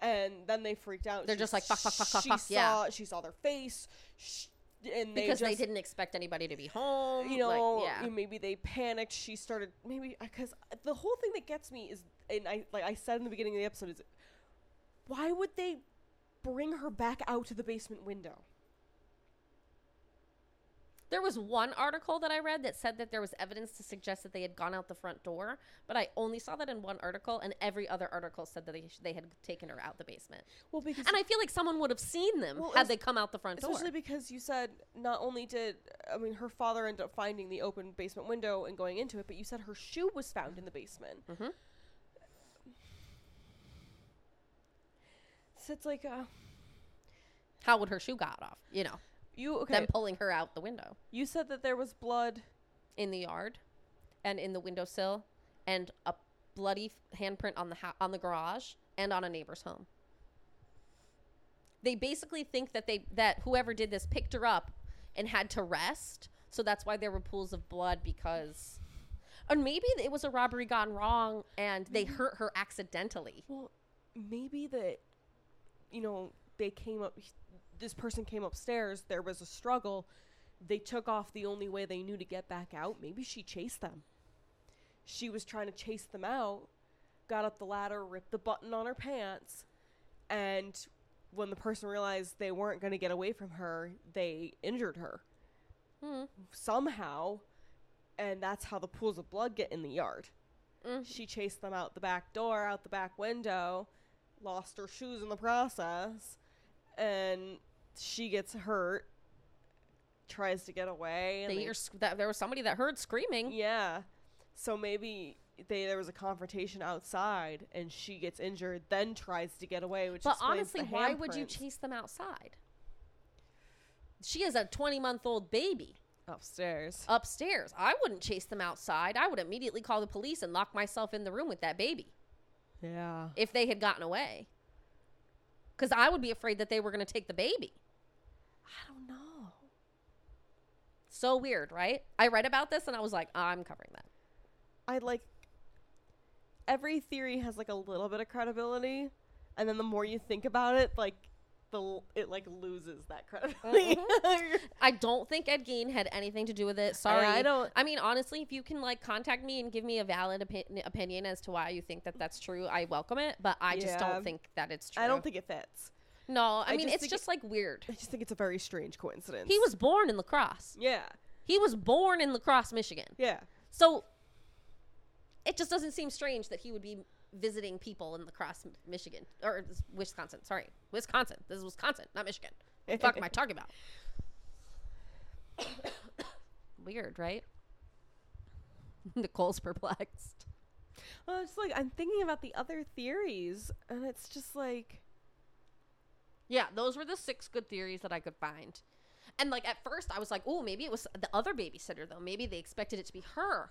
and then they freaked out. They're She- just like, fuck, fuck, fuck, fuck, she fuck, Saw, yeah. She saw their face, sh- and they because they didn't expect anybody to be home. you know, like, yeah. maybe they panicked. She started maybe because the whole thing that gets me is, and I like I said in the beginning of the episode is, why would they bring her back out to the basement window? There was one article that I read that said that there was evidence to suggest that they had gone out the front door, but I only saw that in one article, and every other article said that they, they had taken her out the basement. Well, because And I feel like someone would have seen them Well, had they come out the front door. especially because you said not only did I mean her father end up finding the open basement window and going into it, but you said her shoe was found in the basement. Mhm. It's like uh, How would her shoe got off? You know, you okay? them pulling her out the window you said that there was blood. in the yard, and in the windowsill, and a bloody f- handprint on the ho- on the garage and on a neighbor's home. They basically think that they that whoever did this picked her up and had to rest, so that's why there were pools of blood because. And maybe it was a robbery gone wrong and they hurt her accidentally. Well, maybe that you know they came up. This person came upstairs. There was a struggle. They took off the only way they knew to get back out. Maybe she chased them. She was trying to chase them out. Got up the ladder, ripped the button on her pants, and when the person realized they weren't going to get away from her, they injured her Hmm. somehow, and that's how the pools of blood get in the yard. Mm. She chased them out the back door, out the back window, lost her shoes in the process, and she gets hurt. Tries to get away. And They they- hear sc- that there was somebody that heard screaming. yeah. So maybe they there was a confrontation outside, and she gets injured, then tries to get away. Which But honestly, why would you chase them outside? She is a 20 month old baby upstairs? upstairs. I wouldn't chase them outside. I would immediately call the police and lock myself in the room with that baby Yeah. if they had gotten away. Because I would be afraid that they were going to take the baby. I don't know. So weird, right? I read about this and I was like, I'm covering that. I like every theory has like a little bit of credibility, and then the more you think about it, like the it like loses that credibility. Mm-hmm. I don't think Ed Gein had anything to do with it. Sorry. I don't- I mean, honestly, if you can like contact me and give me a valid opi- opinion as to why you think that that's true, I welcome it. But I just Yeah. don't think that it's true. I don't think it fits. No, I, I mean just it's just like weird. I just think it's a very strange coincidence. He was born in La Crosse. yeah, He was born in La Crosse, Michigan. yeah. So it just doesn't seem strange that he would be visiting people in La Crosse, Michigan, or Wisconsin. Sorry, Wisconsin. This is Wisconsin, not Michigan. What the fuck am I talking about? Weird, right? Nicole's perplexed. Well, it's like I'm thinking about the other theories, and it's just like Yeah, those were the six good theories that I could find. And like at first I was like, "Oh, maybe it was the other babysitter though. Maybe they expected it to be her."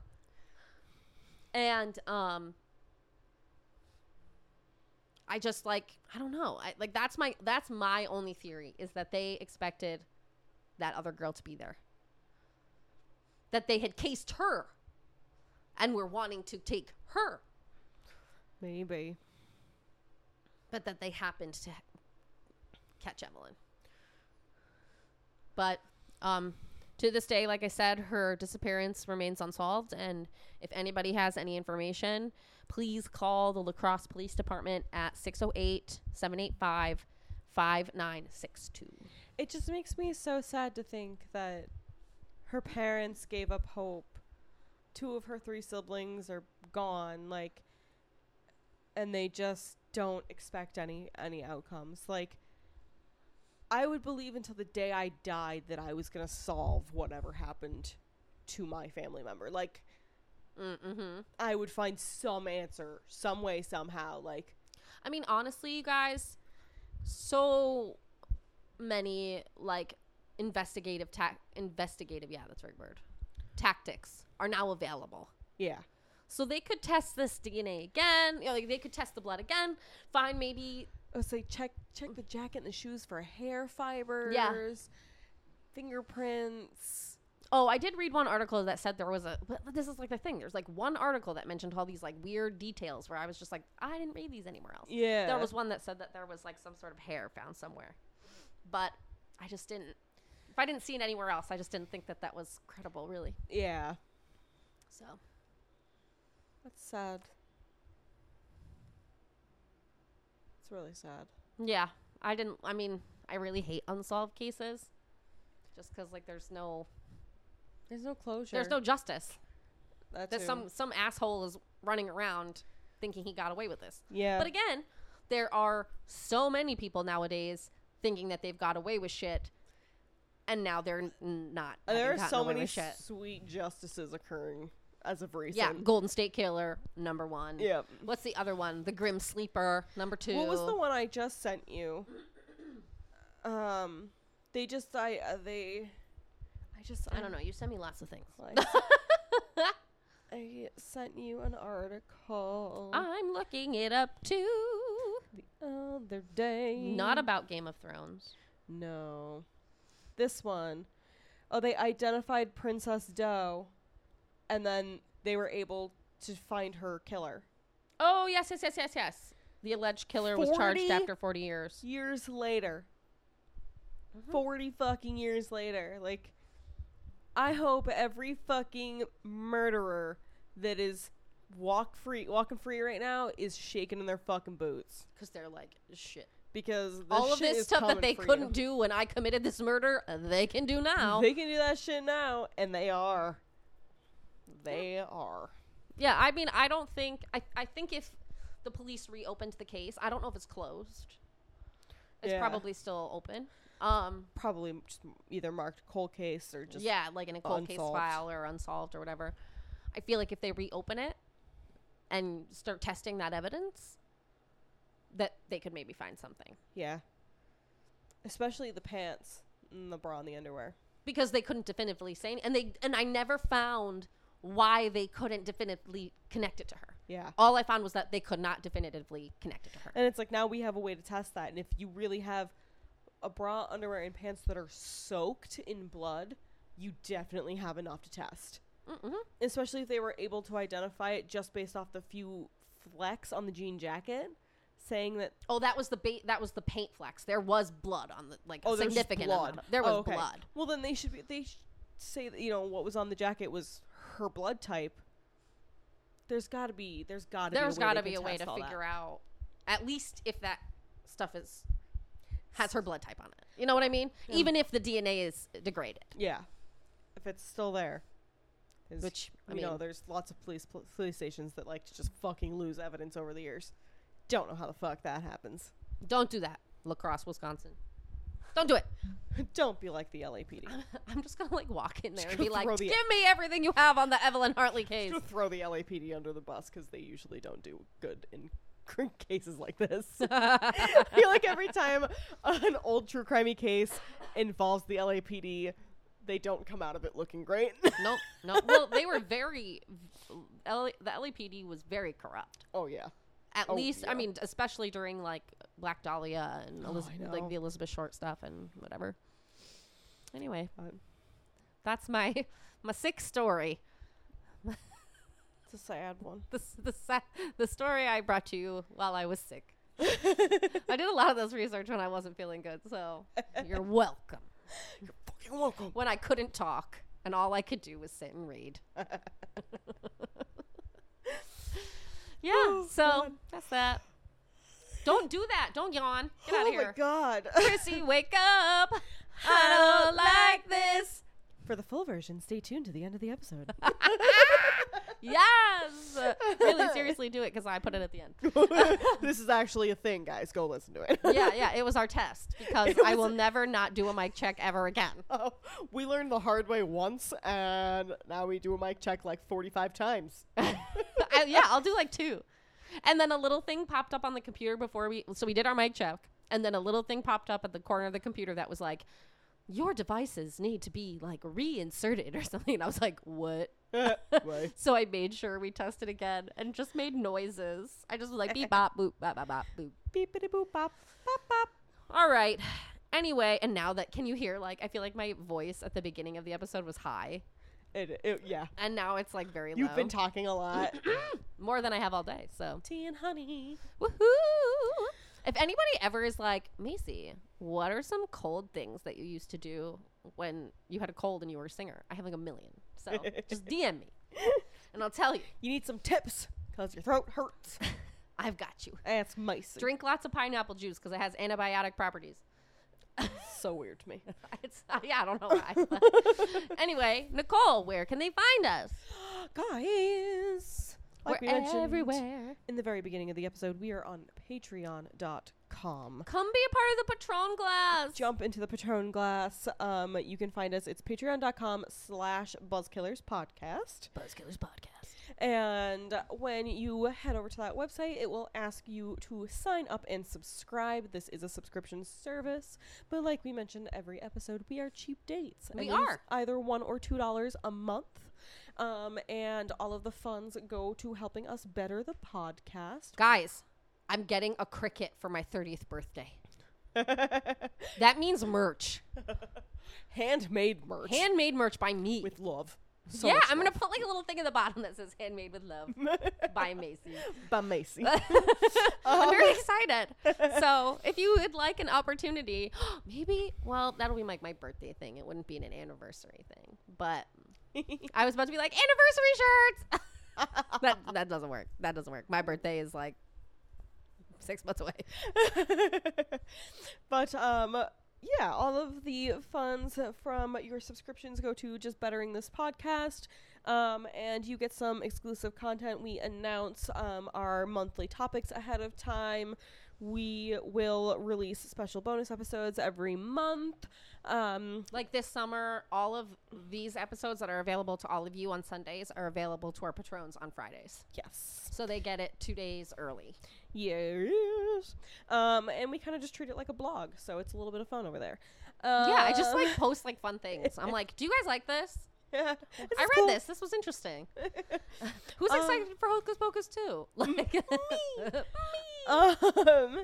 And um I just like I don't know. I like that's my that's my only theory is that they expected that other girl to be there. That they had cased her and were wanting to take her, maybe. but that they happened to catch Evelyn. But um, to this day, like I said, her disappearance remains unsolved. And if anybody has any information, please call the La Crosse Police Department at 608 785 5962. It just makes me so sad to think that her parents gave up hope. Two of her three siblings are gone, like, and they just don't expect any any outcomes. Like, I would believe until the day I died that I was gonna solve whatever happened to my family member. Like, Mm-hmm. I would find some answer, some way, somehow. Like, I mean, honestly, you guys, so many like investigative tac investigative, yeah, that's right word. Tactics are now available. yeah, So they could test this DNA again. You know, like they could test the blood again. Find maybe was like, check check the jacket and the shoes for hair fibers, fingerprints. Oh, I did read one article that said there was a. But this is like the thing. There's like one article that mentioned all these like weird details where I was just like, I didn't read these anywhere else. Yeah, There was one that said that there was like some sort of hair found somewhere, but I just didn't. If I didn't see it anywhere else, I just didn't think that that was credible, really. yeah. So That's sad. It's really sad. yeah, I didn't. I mean, I really hate unsolved cases, just because like there's no There's no closure. There's no justice. that That some some asshole is running around thinking he got away with this. yeah. But again, there are so many people nowadays thinking that they've got away with shit, and now they're n- not. And there are so many shit. sweet justices occurring as of recent. Yeah, Golden State Killer number one. Yeah. What's the other one? The Grim Sleeper number two. What was the one I just sent you? Um, they just I uh, they, I just I don't know. You send me lots of things. I, I sent you an article I'm looking it up too. the other day. Not about Game of Thrones. no. This one, oh, they identified Princess Doe, and then they were able to find her killer. Oh yes, yes, yes, yes, yes. The alleged killer was charged after 40 years. years later. Mm-hmm. 40 fucking years later. Like, I hope every fucking murderer that is walk free, walking free right now is shaking in their fucking boots. Because they're like, shit. Because All of this stuff that they couldn't do when I committed this murder, they can do now. They can do that shit now, and they are. They are. yeah, I mean, I don't think. I, I think if the police reopened the case, I don't know if it's closed. It's Yeah. probably still open. Um, Probably just either marked cold case or just. yeah, like in a cold case file or unsolved or whatever. I feel like if they reopen it and start testing that evidence, that they could maybe find something. Yeah. Especially the pants and the bra and the underwear. because they couldn't definitively say any- and they and I never found why they couldn't definitively connect it to her. Yeah. All I found was that they could not definitively connect it to her. And it's like now we have a way to test that. And if you really have a bra, underwear, and pants that are soaked in blood, you definitely have enough to test. hmm Especially if they were able to identify it just based off the few flecks on the jean jacket, saying that Oh, that was the ba- that was the paint flex. There was blood on the like oh, significant blood. amount. There was Oh, okay. blood. Well, then they should be. They sh- say that you know what was on the jacket was her blood type. There's got to be. There's got to. There's got got to be a way to figure out at least if that stuff is has her blood type on it. You know what I mean? Even if the DNA is degraded. Yeah, if it's still there. Which, I you know, there's lots of police pl- police stations that like to just fucking lose evidence over the years. Don't know how the fuck that happens. Don't do that. La Crosse, Wisconsin. Don't do it. Don't be like the LAPD. I'm just gonna like walk in there Just and be like, "Give me everything you have on the Evelyn Hartley case." Just throw the LAPD under the bus because they usually don't do good in cases like this. I feel like every time an old true crimey case involves the LAPD, they don't come out of it looking great. nope, nope. Well, they were very. L- the LAPD was very corrupt. oh yeah. At Oh, least, I mean, especially during like Black Dahlia and Oh, like the Elizabeth Short stuff and whatever. Anyway, Um, that's my my sick story. It's a sad one. The s- the sa- the story I brought to you while I was sick. I did a lot of this research when I wasn't feeling good, so you're welcome. You're fucking welcome. When I couldn't talk and all I could do was sit and read. yeah, Oh, so God. that's that. Don't do that. Don't yawn. Get out oh of here. Oh my god. Chrissy, wake up. I don't like this. For the full version, stay tuned to the end of the episode. Yes. really, seriously, do it because I put it at the end. this is actually a thing, guys. Go listen to it. Yeah, yeah. It was our test because I will never not do a mic check ever again. Oh, we learned the hard way once, and now we do a mic check like 45 times. I, yeah, I'll do like two. And then a little thing popped up on the computer before we. So we did our mic check, and then a little thing popped up at the corner of the computer that was like, "Your devices need to be like reinserted or something." And I was like, "What?" So I made sure we tested again and just made noises. I just was like beep bop boop bop bop bop boop. Beepity boop bop, bop bop. All right. Anyway, and now that can you hear like I feel like my voice at the beginning of the episode was high, It, it, yeah. and now it's like very low. You've been talking a lot. more than I have all day. So Tea and honey. woohoo! If anybody ever is like Macie, what are some cold things that you used to do when you had a cold and you were a singer? I have like a million. So just DM me, and I'll tell you. You need some tips because your throat hurts. I've got you. That's mice. Drink lots of pineapple juice because it has antibiotic properties. so weird to me. it's uh, yeah, I don't know why. anyway, Nicole, where can they find us? Guys, like we We're mentioned everywhere. in the very beginning of the episode, we are on patreon.com. Come be a part of the Patron Glass. Jump into the Patron glass. Um, you can find us. It's patreon.com slash buzzkillers podcast. Buzzkillers Podcast. And when you head over to that website, it will ask you to sign up and subscribe. This is a subscription service, but like we mentioned every episode, we are cheap dates. We and it is are. either one or two dollars a month. Um, and all of the funds go to helping us better the podcast. Guys, I'm getting a Cricut for my 30th birthday. That means merch. Handmade merch Handmade merch by me. with love. So yeah, I'm gonna put like a little thing in the bottom that says handmade with love by Macie. by Macie. I'm very um, excited. So, if you would like an opportunity, maybe, well, that'll be like my birthday thing. It wouldn't be an anniversary thing. But I was about to be like, anniversary shirts. that, that doesn't work. That doesn't work. My birthday is like six months away. but um yeah, all of the funds from your subscriptions go to just bettering this podcast. Um, and you get some exclusive content. We announce um, our monthly topics ahead of time. We will release special bonus episodes every month. Um, Like this summer, all of these episodes that are available to all of you on Sundays are available to our patrons on Fridays. yes. So they get it two days early. Yes. Um, and we kind of just treat it like a blog, so it's a little bit of fun over there. Um, yeah, I just like post like fun things. I'm like, do you guys like this? yeah, I read this. This was interesting. Who's Um, excited for Hocus Pocus 2? Like, me. me. um,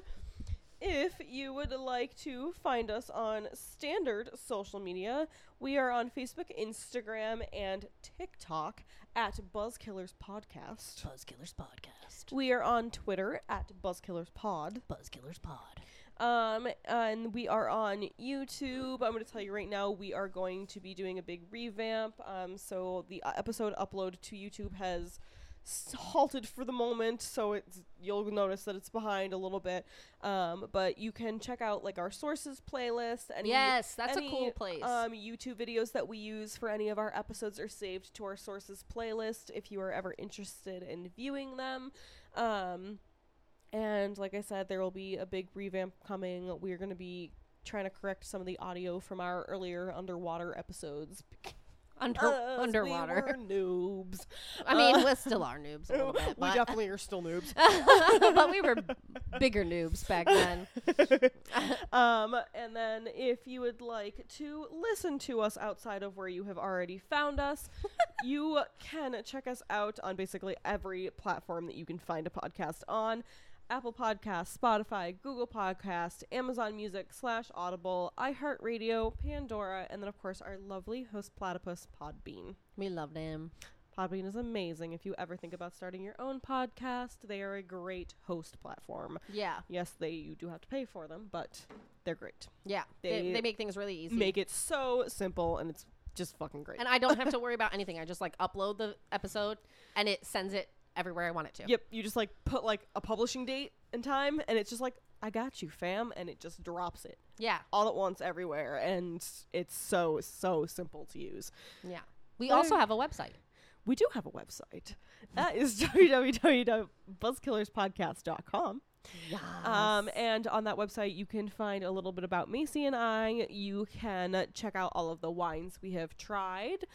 if you would like to find us on standard social media, we are on Facebook, Instagram, and TikTok at Buzzkillers Podcast. Buzzkillers Podcast. We are on Twitter at Buzzkillers Pod. Buzzkillers Pod. Um, and we are on YouTube. I'm going to tell you right now, we are going to be doing a big revamp. Um, so the uh, episode upload to YouTube has halted for the moment, so it's you'll notice that it's behind a little bit. Um, but you can check out like our sources playlist. Any, Yes, that's a cool place. Um, YouTube videos that we use for any of our episodes are saved to our sources playlist if you are ever interested in viewing them. Um, and like I said, there will be a big revamp coming. We're going to be trying to correct some of the audio from our earlier underwater episodes. Under, because underwater. We noobs. I mean, Uh, we still are noobs a little bit. we definitely are still noobs. but we were bigger noobs back then. um, and then if you would like to listen to us outside of where you have already found us, you can check us out on basically every platform that you can find a podcast on. Apple Podcasts, Spotify, Google Podcast, Amazon Music slash Audible, iHeartRadio, Pandora, and then of course our lovely host platypus Podbean. We love them. Podbean is amazing. If you ever think about starting your own podcast, they are a great host platform. Yeah. Yes, they you do have to pay for them, but they're great. Yeah. They, They they make things really easy. Make it so simple and it's just fucking great. and I don't have to worry about anything. I just like upload the episode and it sends it everywhere I want it to. yep, you just like put like a publishing date and time and it's just like I got you, fam, and it just drops it Yeah. all at once everywhere and it's so so simple to use. Yeah. We But- also have a website. We do have a website. That is www.buzzkillerspodcast.com. Yeah. Um, and on that website, you can find a little bit about Macie and I. You can check out all of the wines we have tried.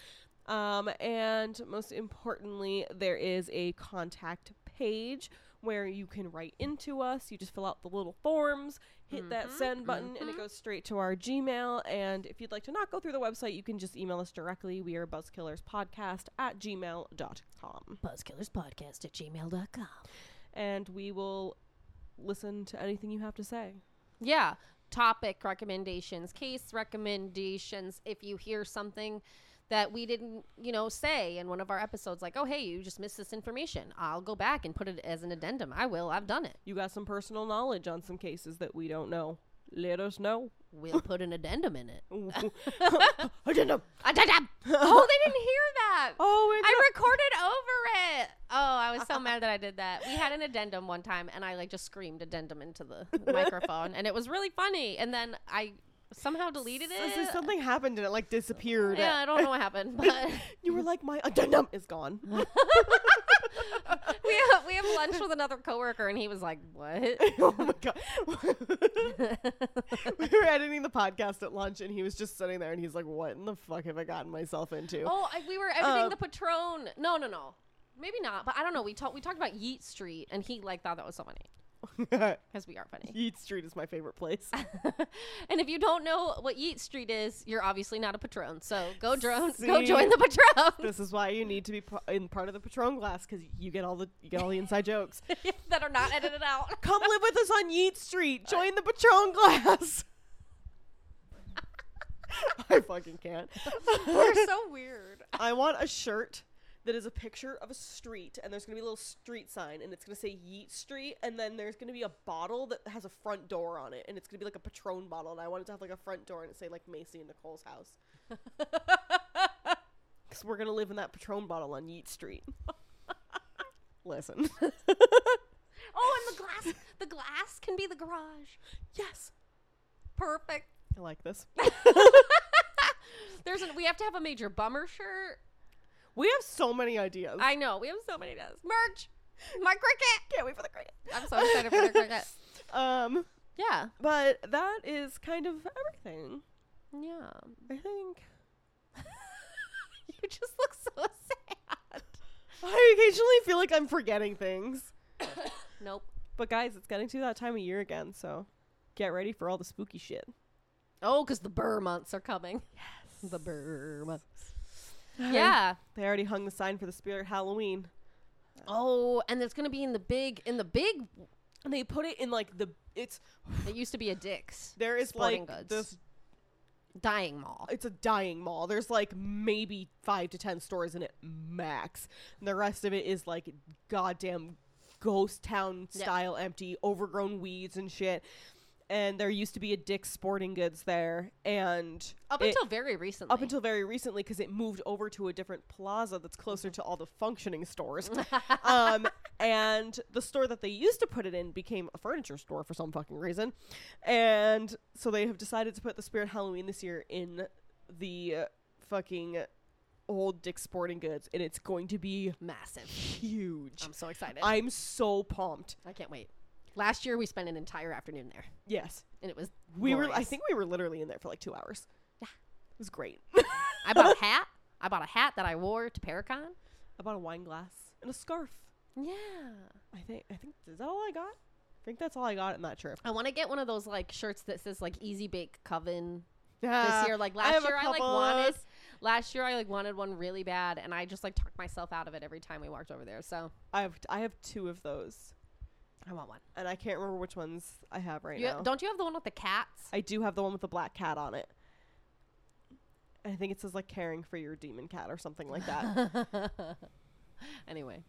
Um, and most importantly, there is a contact page where you can write into us. You just fill out the little forms, hit that send button, and it goes straight to our Gmail. And if you'd like to not go through the website, you can just email us directly. We are buzzkillerspodcast at gmail.com. Buzzkillerspodcast at gmail.com. And we will listen to anything you have to say. Yeah. Topic recommendations, case recommendations. If you hear something that we didn't, you know, say in one of our episodes, like, oh, hey, you just missed this information, I'll go back and put it as an addendum. I will. I've done it. you got some personal knowledge on some cases that we don't know, let us know. We'll put an addendum in it. Addendum. Addendum! oh, they didn't hear that. Oh, I recorded over it. Oh, I was so mad that I did that. We had an addendum one time, and I like just screamed addendum into the microphone, and it was really funny. And then I somehow deleted So- so it. something happened and it like disappeared. yeah, I don't know what happened, but You were like, my addendum is gone. we have, we have lunch with another coworker, and he was like, "What?" oh my god. we were editing the podcast at lunch and he was just sitting there and he's like, What in the fuck have I gotten myself into? oh, I, we were editing Um, the Patron. No, no, no, maybe not. But I don't know. We talked we talked about Yeet Street, and he like thought that was so funny because we are funny. Yeet Street is my favorite place. and if you don't know what Yeet Street is, you're obviously not a Patron. So go drone, go join the Patron this is why you need to be in part of the Patron glass because you get all the you get all the inside jokes. that are not edited out. Come live with us on Yeet Street. Uh, join the Patron glass. I fucking can't. We're so weird. I want a shirt that is a picture of a street and there's gonna be a little street sign and it's gonna say Yeet Street and then there's gonna be a bottle that has a front door on it and it's gonna be like a Patron bottle and I want it to have like a front door and it say like Macie and Nicole's house. Because we're gonna live in that Patron bottle on Yeet Street. Listen. Oh, and the glass, the glass can be the garage. yes. Perfect. I like this. There's an, we have to have a major bummer shirt. We have so many ideas. I know we have so many ideas. merch. My Cricut. can't wait for the Cricut. I'm so excited for the Cricut. Um, Yeah, but that is kind of everything. yeah. I think. You just look so sad. I occasionally feel like I'm forgetting things. Nope. But guys, it's getting to that time of year again, so get ready for all the spooky shit. Oh, because the burr months are coming. Yes. The burr months. Yeah. They already hung the sign for the spirit Halloween. Oh, and it's gonna be in the big, in the big. And they put it in like the it's It used to be a Dick's there is Sporting like goods. this dying mall. it's a dying mall. There's like maybe 5 to 10 stores in it max. And the rest of it is like goddamn ghost town style empty, overgrown weeds and shit. And there used to be a Dick's Sporting Goods there and Up it- until very recently. up until very recently because it moved over to a different plaza that's closer to all the functioning stores um, and the store that they used to put it in became a furniture store for some fucking reason and so they have decided to put the spirit halloween this year in the uh, fucking old Dick's sporting goods and it's going to be massive. huge I'm so excited. i'm so pumped I can't wait. Last year we spent an entire afternoon there, yes and it was we were i think we were literally in there for like two hours Yeah. it was great I bought a hat. I bought a hat that I wore to Paracon. i bought a wine glass and a scarf Yeah. I think I think is that all I got? I think that's all I got in that trip. I want to get one of those like shirts that says like Easy Bake Coven Yeah, this year. Like last a year, I like wanted. Last year, I like wanted one really bad, and I just like talked myself out of it every time we walked over there. So I have I have two of those, I want one. and I can't remember which ones I have right You, now. don't you have the one with the cats? I do have the one with the black cat on it. I think it says like caring for your demon cat or something like that. anyway,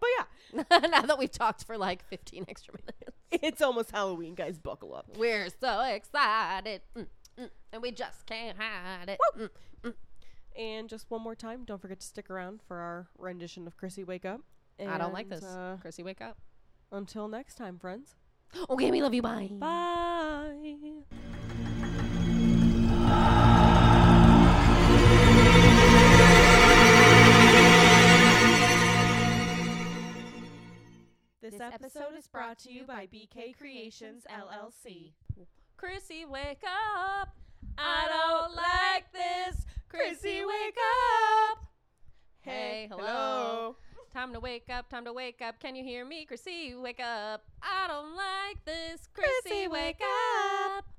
but yeah, now that we've talked for like 15 extra minutes, it's almost Halloween, guys. Buckle up. we're so excited, Mm, mm, and we just can't hide it. Mm. And just one more time, don't forget to stick around for our rendition of Chrissy Wake Up. I don't like And, this. Uh, Chrissy, wake up. Until next time, friends. Okay, we love you. Bye. Bye. This episode is brought to you by BK Creations LLC. Chrissy, wake up. I don't like this. Chrissy, wake up. Hey, hello. Time to wake up, time to wake up. Can you hear me? Chrissy, wake up. I don't like this. Chrissy, wake up.